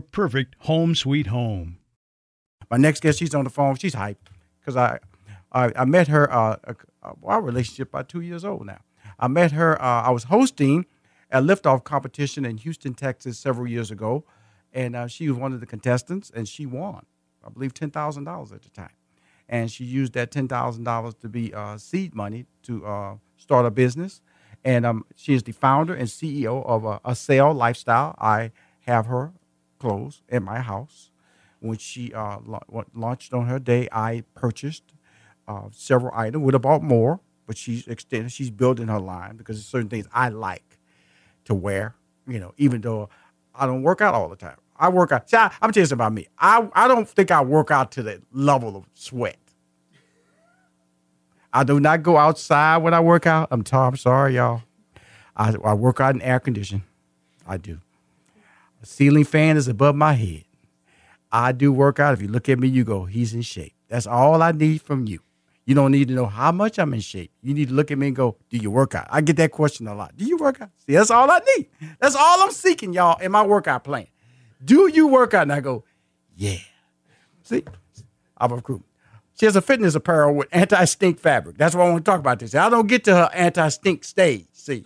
perfect home sweet home. My next guest, she's on the phone. She's hyped because I, I, I met her. Uh, our relationship about two years old now. I met her. Uh, I was hosting a liftoff competition in Houston, Texas, several years ago, and uh, she was one of the contestants, and she won. I believe ten thousand dollars at the time, and she used that ten thousand dollars to be uh, seed money to uh, start a business. And um, she is the founder and CEO of uh, Accel Lifestyle. I have her clothes at my house. When she uh, la- launched on her day, I purchased uh, several items. Would have bought more, but she's extended. She's building her line because there's certain things I like to wear. You know, even though I don't work out all the time. I work out. See, I, I'm telling you about me. I I don't think I work out to the level of sweat. I do not go outside when I work out. I'm, t- I'm sorry, y'all. I, I work out in air condition. I do. A ceiling fan is above my head. I do work out. If you look at me, you go, he's in shape. That's all I need from you. You don't need to know how much I'm in shape. You need to look at me and go, do you work out? I get that question a lot. Do you work out? See, that's all I need. That's all I'm seeking, y'all, in my workout plan. Do you work out? And I go, yeah. See, I'm a recruit. She has a fitness apparel with anti-stink fabric. That's what I want to talk about this. I don't get to her anti-stink stage. See,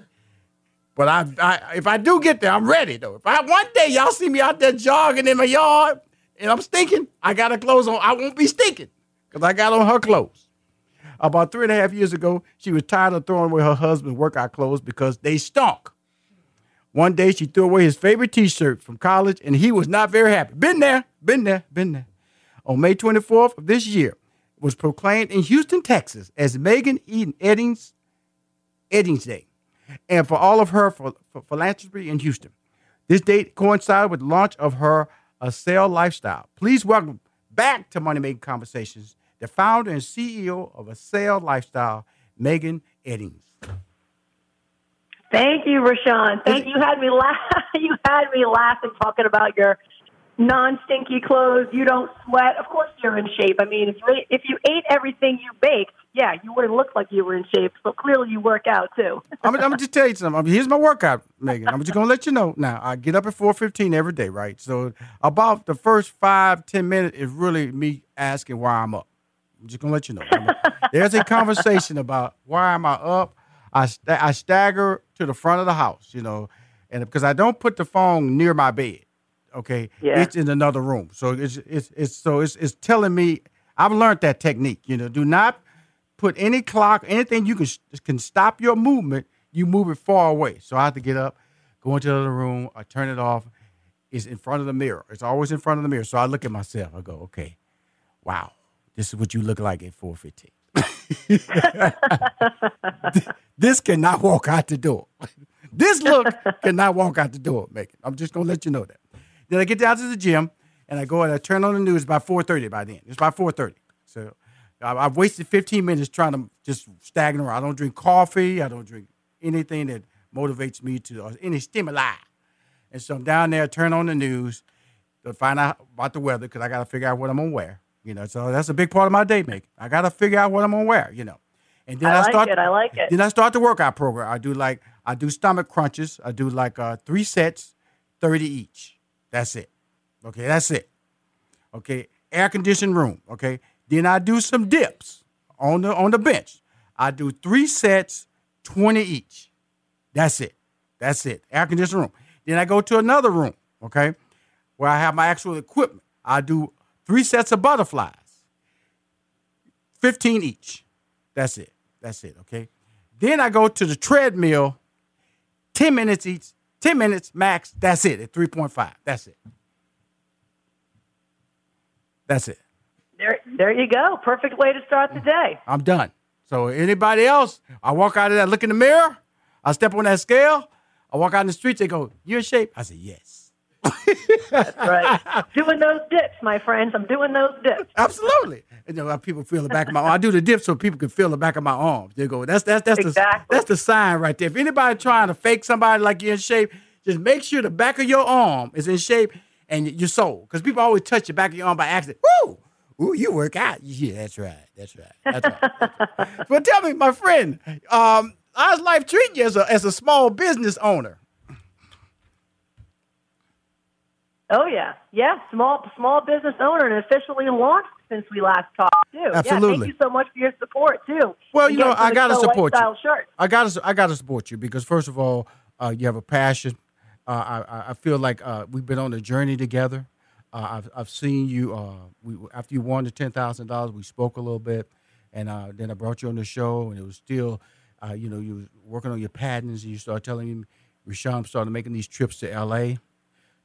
but I, I, if I do get there, I'm ready though. If I one day y'all see me out there jogging in my yard and I'm stinking, I got her clothes on. I won't be stinking because I got on her clothes. About three and a half years ago, she was tired of throwing away her husband's workout clothes because they stunk. One day she threw away his favorite t-shirt from college and he was not very happy. Been there, been there, been there. On May 24th of this year, was proclaimed in Houston, Texas as Megan Eden Eddings, Eddings Day and for all of her for, for philanthropy in Houston. This date coincided with the launch of her Accel Lifestyle. Please welcome back to Money Making Conversations the founder and CEO of Accel Lifestyle, Megan Eddings. Thank you, Rushion. Thank you. Had me laugh. you had me laughing talking about your non-stinky clothes. You don't sweat. Of course, you're in shape. I mean, if you, if you ate everything you baked, yeah, you wouldn't look like you were in shape. But clearly, you work out too. I'm, I'm gonna just tell you something. I here's my workout, Megan. I'm just gonna let you know. Now, I get up at 4:15 every day, right? So about the first five ten minutes is really me asking why I'm up. I'm just gonna let you know. There's a conversation about why am I up. I st- I stagger to the front of the house, you know, and because I don't put the phone near my bed, okay, yeah. it's in another room. So it's it's it's so it's it's telling me I've learned that technique. You know, do not put any clock, anything you can can stop your movement. You move it far away. So I have to get up, go into the other room, I turn it off. It's in front of the mirror. It's always in front of the mirror. So I look at myself. I go, okay, wow, this is what you look like at four fifteen. this cannot walk out the door. this look cannot walk out the door, Megan. I'm just gonna let you know that. Then I get down to the gym and I go and I turn on the news by 4:30 by then. It's by 4:30. So I've wasted 15 minutes trying to just stagnate around. I don't drink coffee. I don't drink anything that motivates me to or any stimuli. And so I'm down there, turn on the news, to find out about the weather because I got to figure out what I'm gonna wear. You know, so that's a big part of my day making. I got to figure out what I'm gonna wear. You know, and then I I, like start. it, I like it. Then I start the workout program. I do like I do stomach crunches. I do like uh, three sets, thirty each. That's it. Okay, that's it. Okay, air conditioned room. Okay, then I do some dips on the on the bench. I do three sets, twenty each. That's it. That's it. Air conditioned room. Then I go to another room. Okay, where I have my actual equipment. I do three sets of butterflies, fifteen each. That's it. That's it. Okay. Then I go to the treadmill, ten minutes each. Ten minutes max. That's it. At three point five. That's it. That's it. There, there you go. Perfect way to start the day. I'm done. So anybody else, I walk out of that, look in the mirror, I step on that scale, I walk out in the streets, they go, You in shape? I say, Yes. That's right. doing those dips, my friends. I'm doing those dips. Absolutely. You know, people feel the back of my arm. I do the dip so people can feel the back of my arms. They go, that's that's that's the that's the sign right there. If anybody trying to fake somebody like you're in shape, just make sure the back of your arm is in shape and your soul. Because people always touch the back of your arm by accident. Woo! Ooh, you work out. Yeah, that's right. That's right. That's right. That's right. but tell me, my friend, um, how's life treating you as a as a small business owner? Oh yeah, yeah. Small small business owner and officially launched since we last talked too. Yeah, Absolutely. thank you so much for your support too. Well, And you know, I gotta support you. Shirts. I gotta, I gotta support you because first of all, uh, you have a passion. Uh, I- I, feel like uh, we've been on a journey together. Uh, I've, I've seen you. Uh, we after you won the ten thousand dollars, we spoke a little bit, and uh, then I brought you on the show, and it was still, uh, you know, you were working on your patents, and you started telling me, Rushion started making these trips to L.A.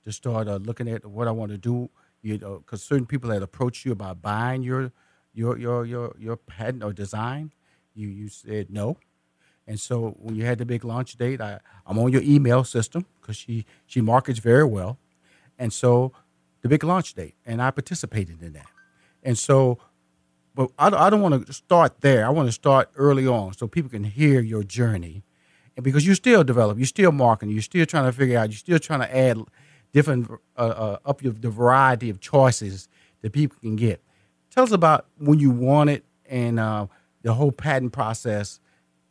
to start uh, looking at what I want to do. You know, because certain people had approached you about buying your your your your your patent or design, you you said no. And so when you had the big launch date, I, I'm on your email system because she she markets very well. And so the big launch date, and I participated in that. And so, but I, I don't want to start there. I want to start early on so people can hear your journey. And because you're still developing, you're still marketing, you're still trying to figure out, you're still trying to add different, uh, uh, up your, the variety of choices that people can get. Tell us about when you want it and uh, the whole patent process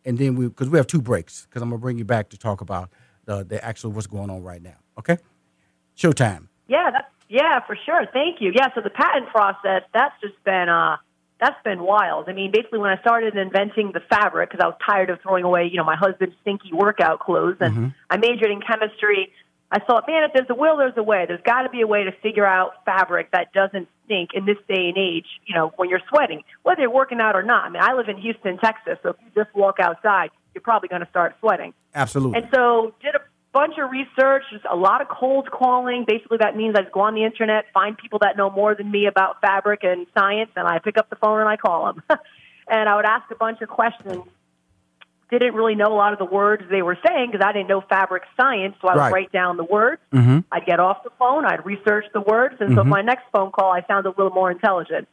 and then we because we have two breaks because I'm gonna bring you back to talk about the the actual what's going on right now. Okay, showtime. Yeah, that's yeah, for sure. Thank you. Yeah, so the patent process that's just been uh that's been wild. I mean, basically when I started inventing the fabric because I was tired of throwing away, you know, my husband's stinky workout clothes and I majored in chemistry. I thought, man, if there's a will, there's a way. There's got to be a way to figure out fabric that doesn't stink in this day and age, you know, when you're sweating, whether you're working out or not. I mean, I live in Houston, Texas, so if you just walk outside, you're probably going to start sweating. Absolutely. And so did a bunch of research, just a lot of cold calling. Basically, that means I just go on the internet, find people that know more than me about fabric and science, and I pick up the phone and I call them. and I would ask a bunch of questions. Didn't really know a lot of the words they were saying because I didn't know fabric science, so I would Right. write down the words. mm-hmm. I'd get off the phone, I'd research the words, and so my next phone call, I sounded a little more intelligent.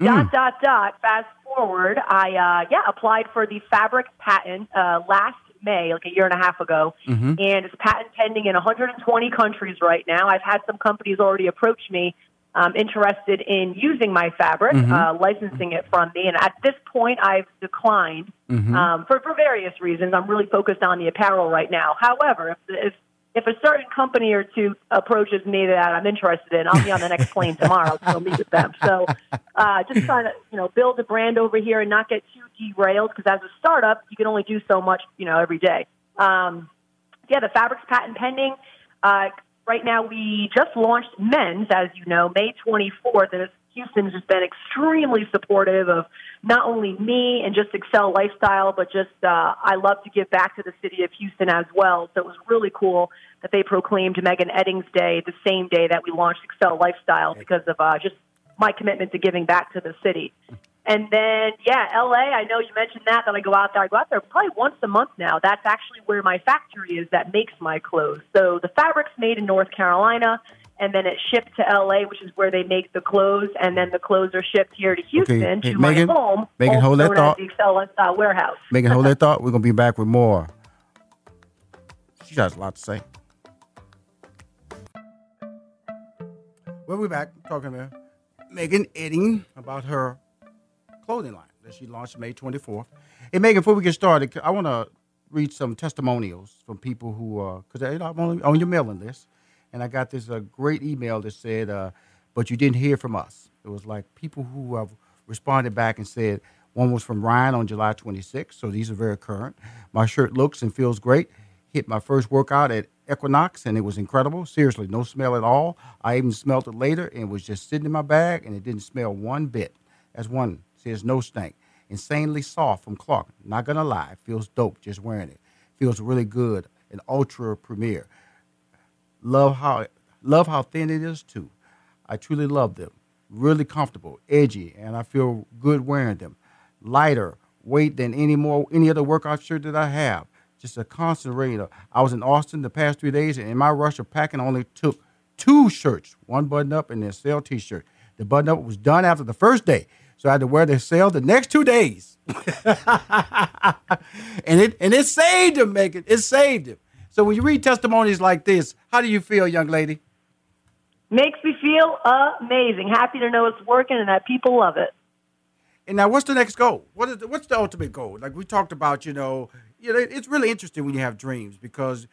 Dot dot dot. Fast forward, I uh, yeah applied for the fabric patent uh, last May, like a year and a half ago, and it's patent pending in 120 countries right now. I've had some companies already approach me. Um, interested in using my fabric, uh, licensing it from me, and at this point, I've declined um, for for various reasons. I'm really focused on the apparel right now. However, if if if a certain company or two approaches me that I'm interested in, I'll be on the next plane tomorrow to meet with them. So, uh, just trying to you know build a brand over here and not get too derailed because as a startup, you can only do so much you know every day. Um, yeah, the fabric's patent pending. Uh, right now, we just launched men's, as you know, May 24th, and Houston's just been extremely supportive of not only me and just Accel lifestyle, but just uh, I love to give back to the city of Houston as well. So it was really cool that they proclaimed Megan Eddings Day the same day that we launched Accel Lifestyle because of uh, just my commitment to giving back to the city. And then, yeah, LA, I know you mentioned that, that I go out there. I go out there probably once a month now. That's actually where my factory is that makes my clothes. So the fabric's made in North Carolina, and then it's shipped to LA, which is where they make the clothes, and then the clothes are shipped here to Houston Hey, to Megan, my home, Megan, also hold that known thought. the Accel Lifestyle uh, Warehouse. Megan, hold that thought. We're gonna be back with more. She has a lot to say. Well, we're back talking to Megan Edding about her clothing line that she launched May 24th. Hey, Megan, before we get started, I want to read some testimonials from people who, because know, I'm on, on your mailing list, and I got this uh, great email that said, uh, but you didn't hear from us. It was like people who have responded back and said, one was from Ryan on July 26th, so these are very current. My shirt looks and feels great. Hit my first workout at Equinox, and it was incredible. Seriously, no smell at all. I even smelled it later, and it was just sitting in my bag, and it didn't smell one bit. That's one. Says no stink. Insanely soft from Clark. Not gonna lie, feels dope just wearing it. Feels really good. An ultra premiere. Love how love how thin it is too. I truly love them. Really comfortable, edgy, and I feel good wearing them. Lighter weight than any more any other workout shirt that I have just a constant rain. I was in Austin the past three days, and in my rush of packing, I only took two shirts, one button up and then sale t shirt. The button up was done after the first day, so I had to wear the sale the next two days. and it and it saved him, Megan. It saved him. So when you read testimonies like this, how do you feel, young lady? Makes me feel amazing. Happy to know it's working and that people love it. And now, what's the next goal? What is the, what's the ultimate goal? Like we talked about, you know, you know, it's really interesting when you have dreams because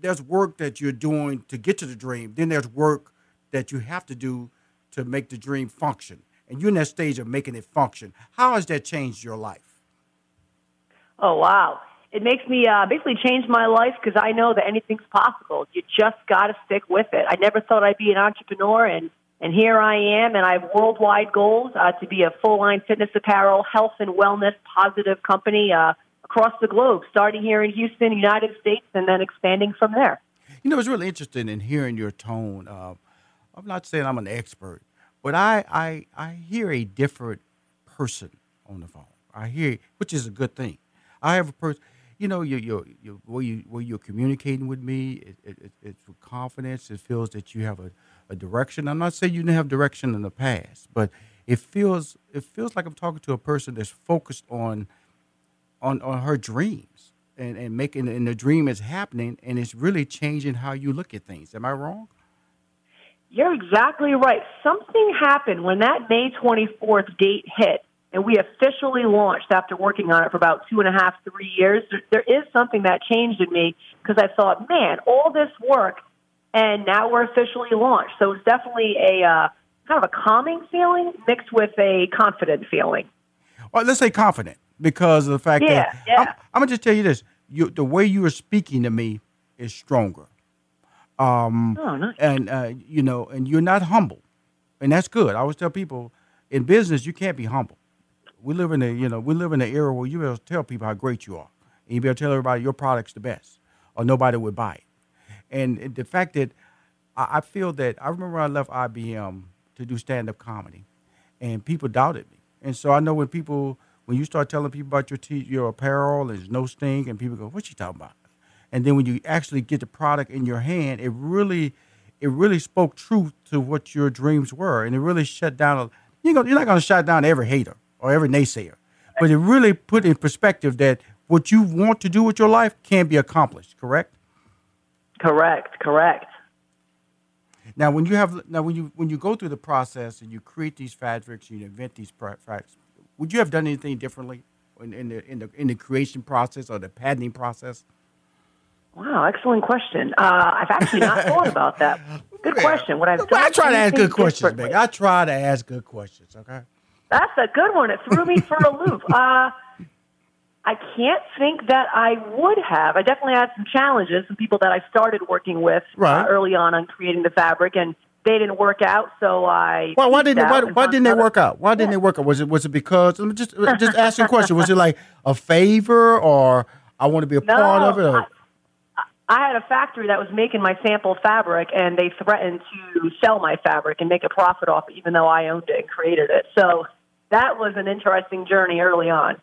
there's work that you're doing to get to the dream. Then there's work that you have to do to make the dream function. And you're in that stage of making it function. How has that changed your life? Oh wow! It makes me uh, basically change my life because I know that anything's possible. You just got to stick with it. I never thought I'd be an entrepreneur, and and here I am, and I have worldwide goals uh, to be a full line fitness apparel, health and wellness positive company. Uh, across the globe, starting here in Houston, United States, and then expanding from there. You know, it's really interesting in hearing your tone. Uh, I'm not saying I'm an expert, but I, I I hear a different person on the phone. I hear, which is a good thing. I have a person, you know, you you you where you where you're communicating with me, it, it, it's with confidence. It feels that you have a, a direction. I'm not saying you didn't have direction in the past, but it feels it feels like I'm talking to a person that's focused on on, on her dreams and, and making and the dream is happening and it's really changing how you look at things. Am I wrong? You're exactly right. Something happened when that May 24th date hit and we officially launched after working on it for about two and a half, three years. There, is something that changed in me because I thought, man, all this work and now we're officially launched. So it's definitely a uh, kind of a calming feeling mixed with a confident feeling. Well, let's say confident because of the fact yeah, that yeah. I'm, I'm, gonna just tell you this: you, the way you are speaking to me is stronger. Um, oh, nice. And uh, you know, and you're not humble, and that's good. I always tell people in business you can't be humble. We live in a you know we live in an era where you be able to tell people how great you are, and you be able to tell everybody your product's the best, or nobody would buy it. And the fact that I, I feel that I remember I left IBM to do stand up comedy, and people doubted me, and so I know when people when you start telling people about your t- your apparel, there's no stink, and people go, "What you talking about?" And then when you actually get the product in your hand, it really, it really spoke truth to what your dreams were, and it really shut down. A, you know, you're not going to shut down every hater or every naysayer, but it really put in perspective that what you want to do with your life can be accomplished. Correct? Correct. Correct. Now, when you have now when you when you go through the process and you create these fabrics, you invent these fabrics, would you have done anything differently in, in, the in the in the creation process or the patenting process? Wow, excellent question. Uh, I've actually not thought about that. Good question. What I've done I try to ask good questions, Meg. I try to ask good questions. Okay. That's a good one. It threw me for a loop. Uh, I can't think that I would have. I definitely had some challenges, some people that I started working with right. uh, early on on creating the fabric, and they didn't work out, so I. Why, why didn't why, why didn't they work out? Why didn't yeah. they work out? Was it was it because I'm just just asking a question? Was it like a favor, or I want to be a no, part of it? Or? I, had a factory that was making my sample fabric, and they threatened to sell my fabric and make a profit off it, even though I owned it and created it. So that was an interesting journey early on.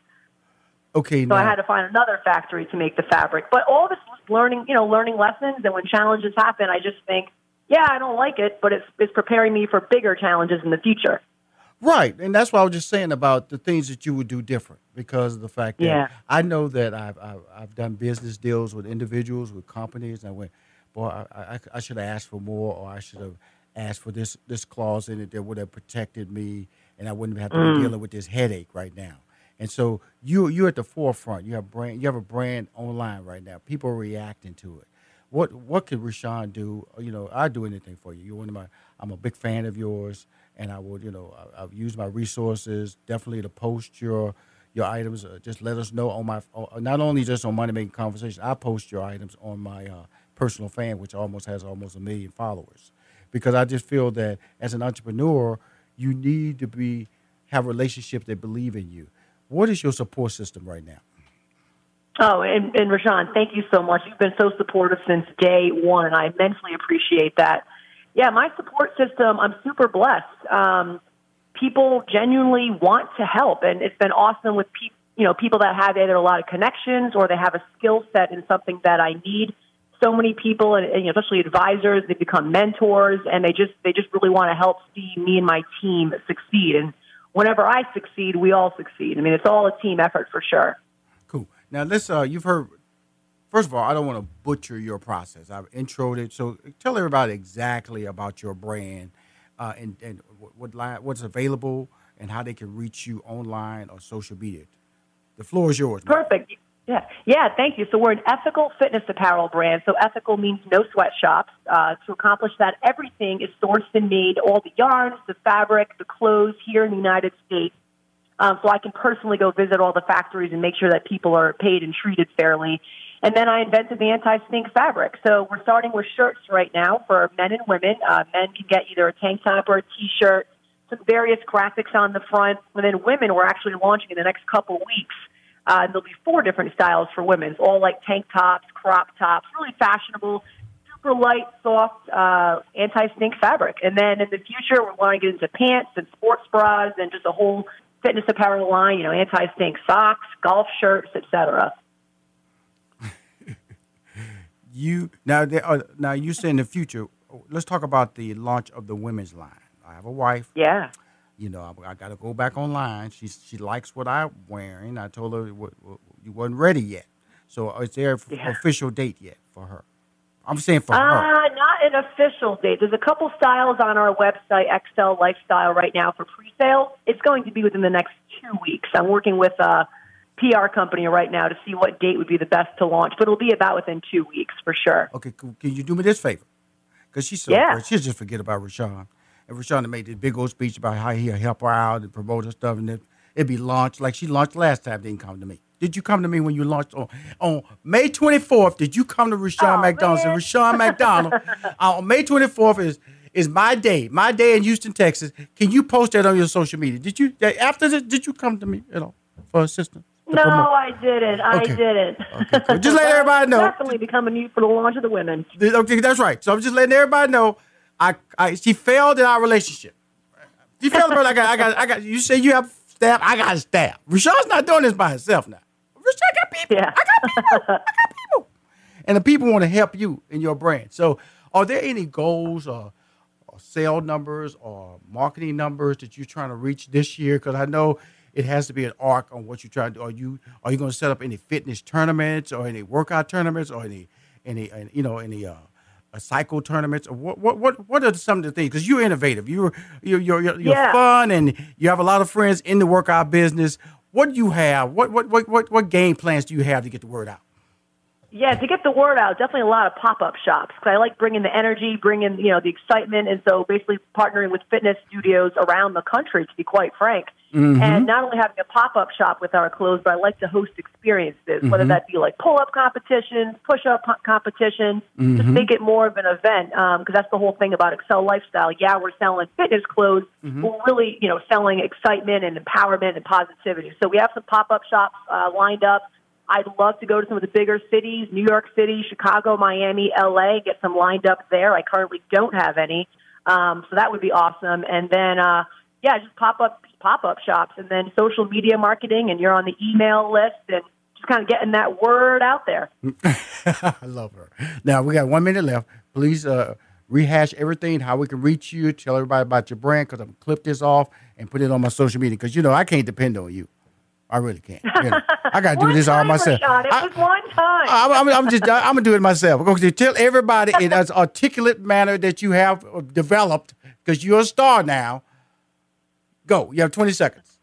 Okay. So now. I had to find another factory to make the fabric. But all this was learning, you know, learning lessons. And when challenges happen, I just think yeah, I don't like it, but it's it's preparing me for bigger challenges in the future. Right, and that's what I was just saying about the things that you would do different because of the fact that yeah. I know that I've, I've, I've done business deals with individuals with companies. And I went, boy, I, I, I should have asked for more, or I should have asked for this this clause in it that would have protected me, and I wouldn't have to be mm. dealing with this headache right now. And so you you're at the forefront. You have brand you have a brand online right now. People are reacting to it. What what can Rushion do? You know, I'd do anything for you. You're one of my. I'm a big fan of yours, and I would you know I, I've used my resources definitely to post your your items. Uh, just let us know on my uh, not only just on Money Making Conversation. I post your items on my uh, personal fan, which almost has almost a million followers, because I just feel that as an entrepreneur, you need to be have relationships that believe in you what is your support system right now? Oh, and, and Rushion, thank you so much. You've been so supportive since day one, and I immensely appreciate that. Yeah, my support system, I'm super blessed. Um, people genuinely want to help, and it's been awesome with people. You know, people that have either a lot of connections or they have a skill set in something that I need. So many people, and, and especially advisors, they become mentors, and they just they just really want to help see me and my team succeed. And whenever I succeed, we all succeed. I mean, it's all a team effort for sure. Cool. Now, let's. Uh, you've heard. First of all, I don't want to butcher your process. I've introed it, so tell everybody exactly about your brand uh, and and what, what what's available and how they can reach you online or social media. The floor is yours. Perfect. Yeah, yeah, thank you. So we're an ethical fitness apparel brand. So ethical means no sweatshops. Uh, to accomplish that, everything is sourced and made, all the yarns, the fabric, the clothes here in the United States. Um, so I can personally go visit all the factories and make sure that people are paid and treated fairly. And then I invented the anti-stink fabric. So we're starting with shirts right now for men and women. Uh, men can get either a tank top or a t-shirt, some various graphics on the front. And then women, we're actually launching in the next couple weeks uh, there'll be four different styles for women, all like tank tops, crop tops, really fashionable, super light, soft, uh, anti-stink fabric. And then in the future, we want to get into pants and sports bras and just a whole fitness apparel line. You know, anti-stink socks, golf shirts, etc. you now, uh, now you say in the future. Let's talk about the launch of the women's line. I have a wife. Yeah you know, I, I got to go back online. She she likes what I'm wearing. I told her you wasn't ready yet. So is there an yeah. official date yet for her? I'm saying for uh, her. Not an official date. There's a couple styles on our website, Accel Lifestyle, right now for pre-sale. It's going to be within the next two weeks. I'm working with a PR company right now to see what date would be the best to launch, but it'll be about within two weeks for sure. Okay. Can you do me this favor? Because she's so yeah. she'll just forget about Rushion and Rushion made this big old speech about how he'll help her out and promote her stuff, and it, it'd be launched like she launched last time. Didn't come to me. Did you come to me when you launched on, on May 24th? Did you come to Rushion oh, McDonald? And Rushion McDonald on May 24th is is my day, my day in Houston, Texas. Can you post that on your social media? Did you after this? Did you come to me you know for assistance? No, promote? I didn't. I okay. didn't. Okay, cool. Just let everybody know. Definitely becoming you for the launch of the women. Okay, that's right. So I'm just letting everybody know I, I she failed in our relationship. She failed, bro. I got, I got, I got. You say you have staff. I got staff. Rushion's not doing this by herself now. Rushion got people. Yeah. I got people. I got people. And the people want to help you in your brand. So, are there any goals or, or sale numbers or marketing numbers that you're trying to reach this year? Because I know it has to be an arc on what you're trying to do. Are you are you going to set up any fitness tournaments or any workout tournaments or any any, any you know any uh, a cycle tournaments? Or what what what what are some of the things? Because you're innovative. You're you're you're, you're yeah. fun and you have a lot of friends in the workout business. What do you have? What what what what, what game plans do you have to get the word out yeah, to get the word out, definitely a lot of pop-up shops because I like bringing the energy, bringing you know the excitement, and so basically partnering with fitness studios around the country. To be quite frank, mm-hmm. and not only having a pop-up shop with our clothes, but I like to host experiences, mm-hmm. whether that be like pull-up competitions, push-up competitions, mm-hmm. just make it more of an event because um, that's the whole thing about Accel Lifestyle. Yeah, we're selling fitness clothes, mm-hmm. but we're really you know selling excitement and empowerment and positivity. So we have some pop-up shops uh, lined up. I'd love to go to some of the bigger cities, New York City, Chicago, Miami, LA, get some lined up there. I currently don't have any. Um, so that would be awesome. And then, uh, yeah, just pop up, pop up shops and then social media marketing and you're on the email list and just kind of getting that word out there. I love her. Now we got one minute left. Please, uh, rehash everything, how we can reach you, tell everybody about your brand, because I'm clip this off and put it on my social media, because, you know, I can't depend on you. I really can't. You know, I got to do this all myself. Shot. It I, was one time. I, am I'm just. I'm gonna do it myself. I'm tell everybody in an articulate manner that you have developed because you're a star now. Go. You have 20 seconds.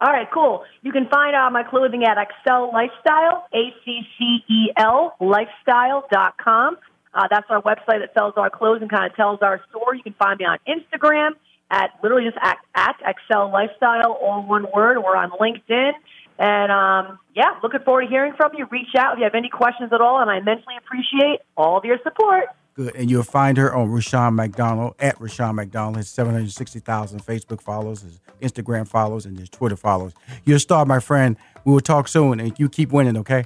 All right, cool. You can find uh, my clothing at Accel Lifestyle, A C C E L lifestyle.com. Uh, that's our website that sells our clothes and kind of tells our story. You can find me on Instagram at literally just at, at Accel Lifestyle, all one word. We're on LinkedIn. And um, yeah, looking forward to hearing from you. Reach out if you have any questions at all, and I immensely appreciate all of your support. Good. And you'll find her on Rushion McDonald at Rushion McDonald. His 760,000 Facebook follows, his Instagram follows, and his Twitter follows. You're a star, my friend. We will talk soon, and you keep winning, okay?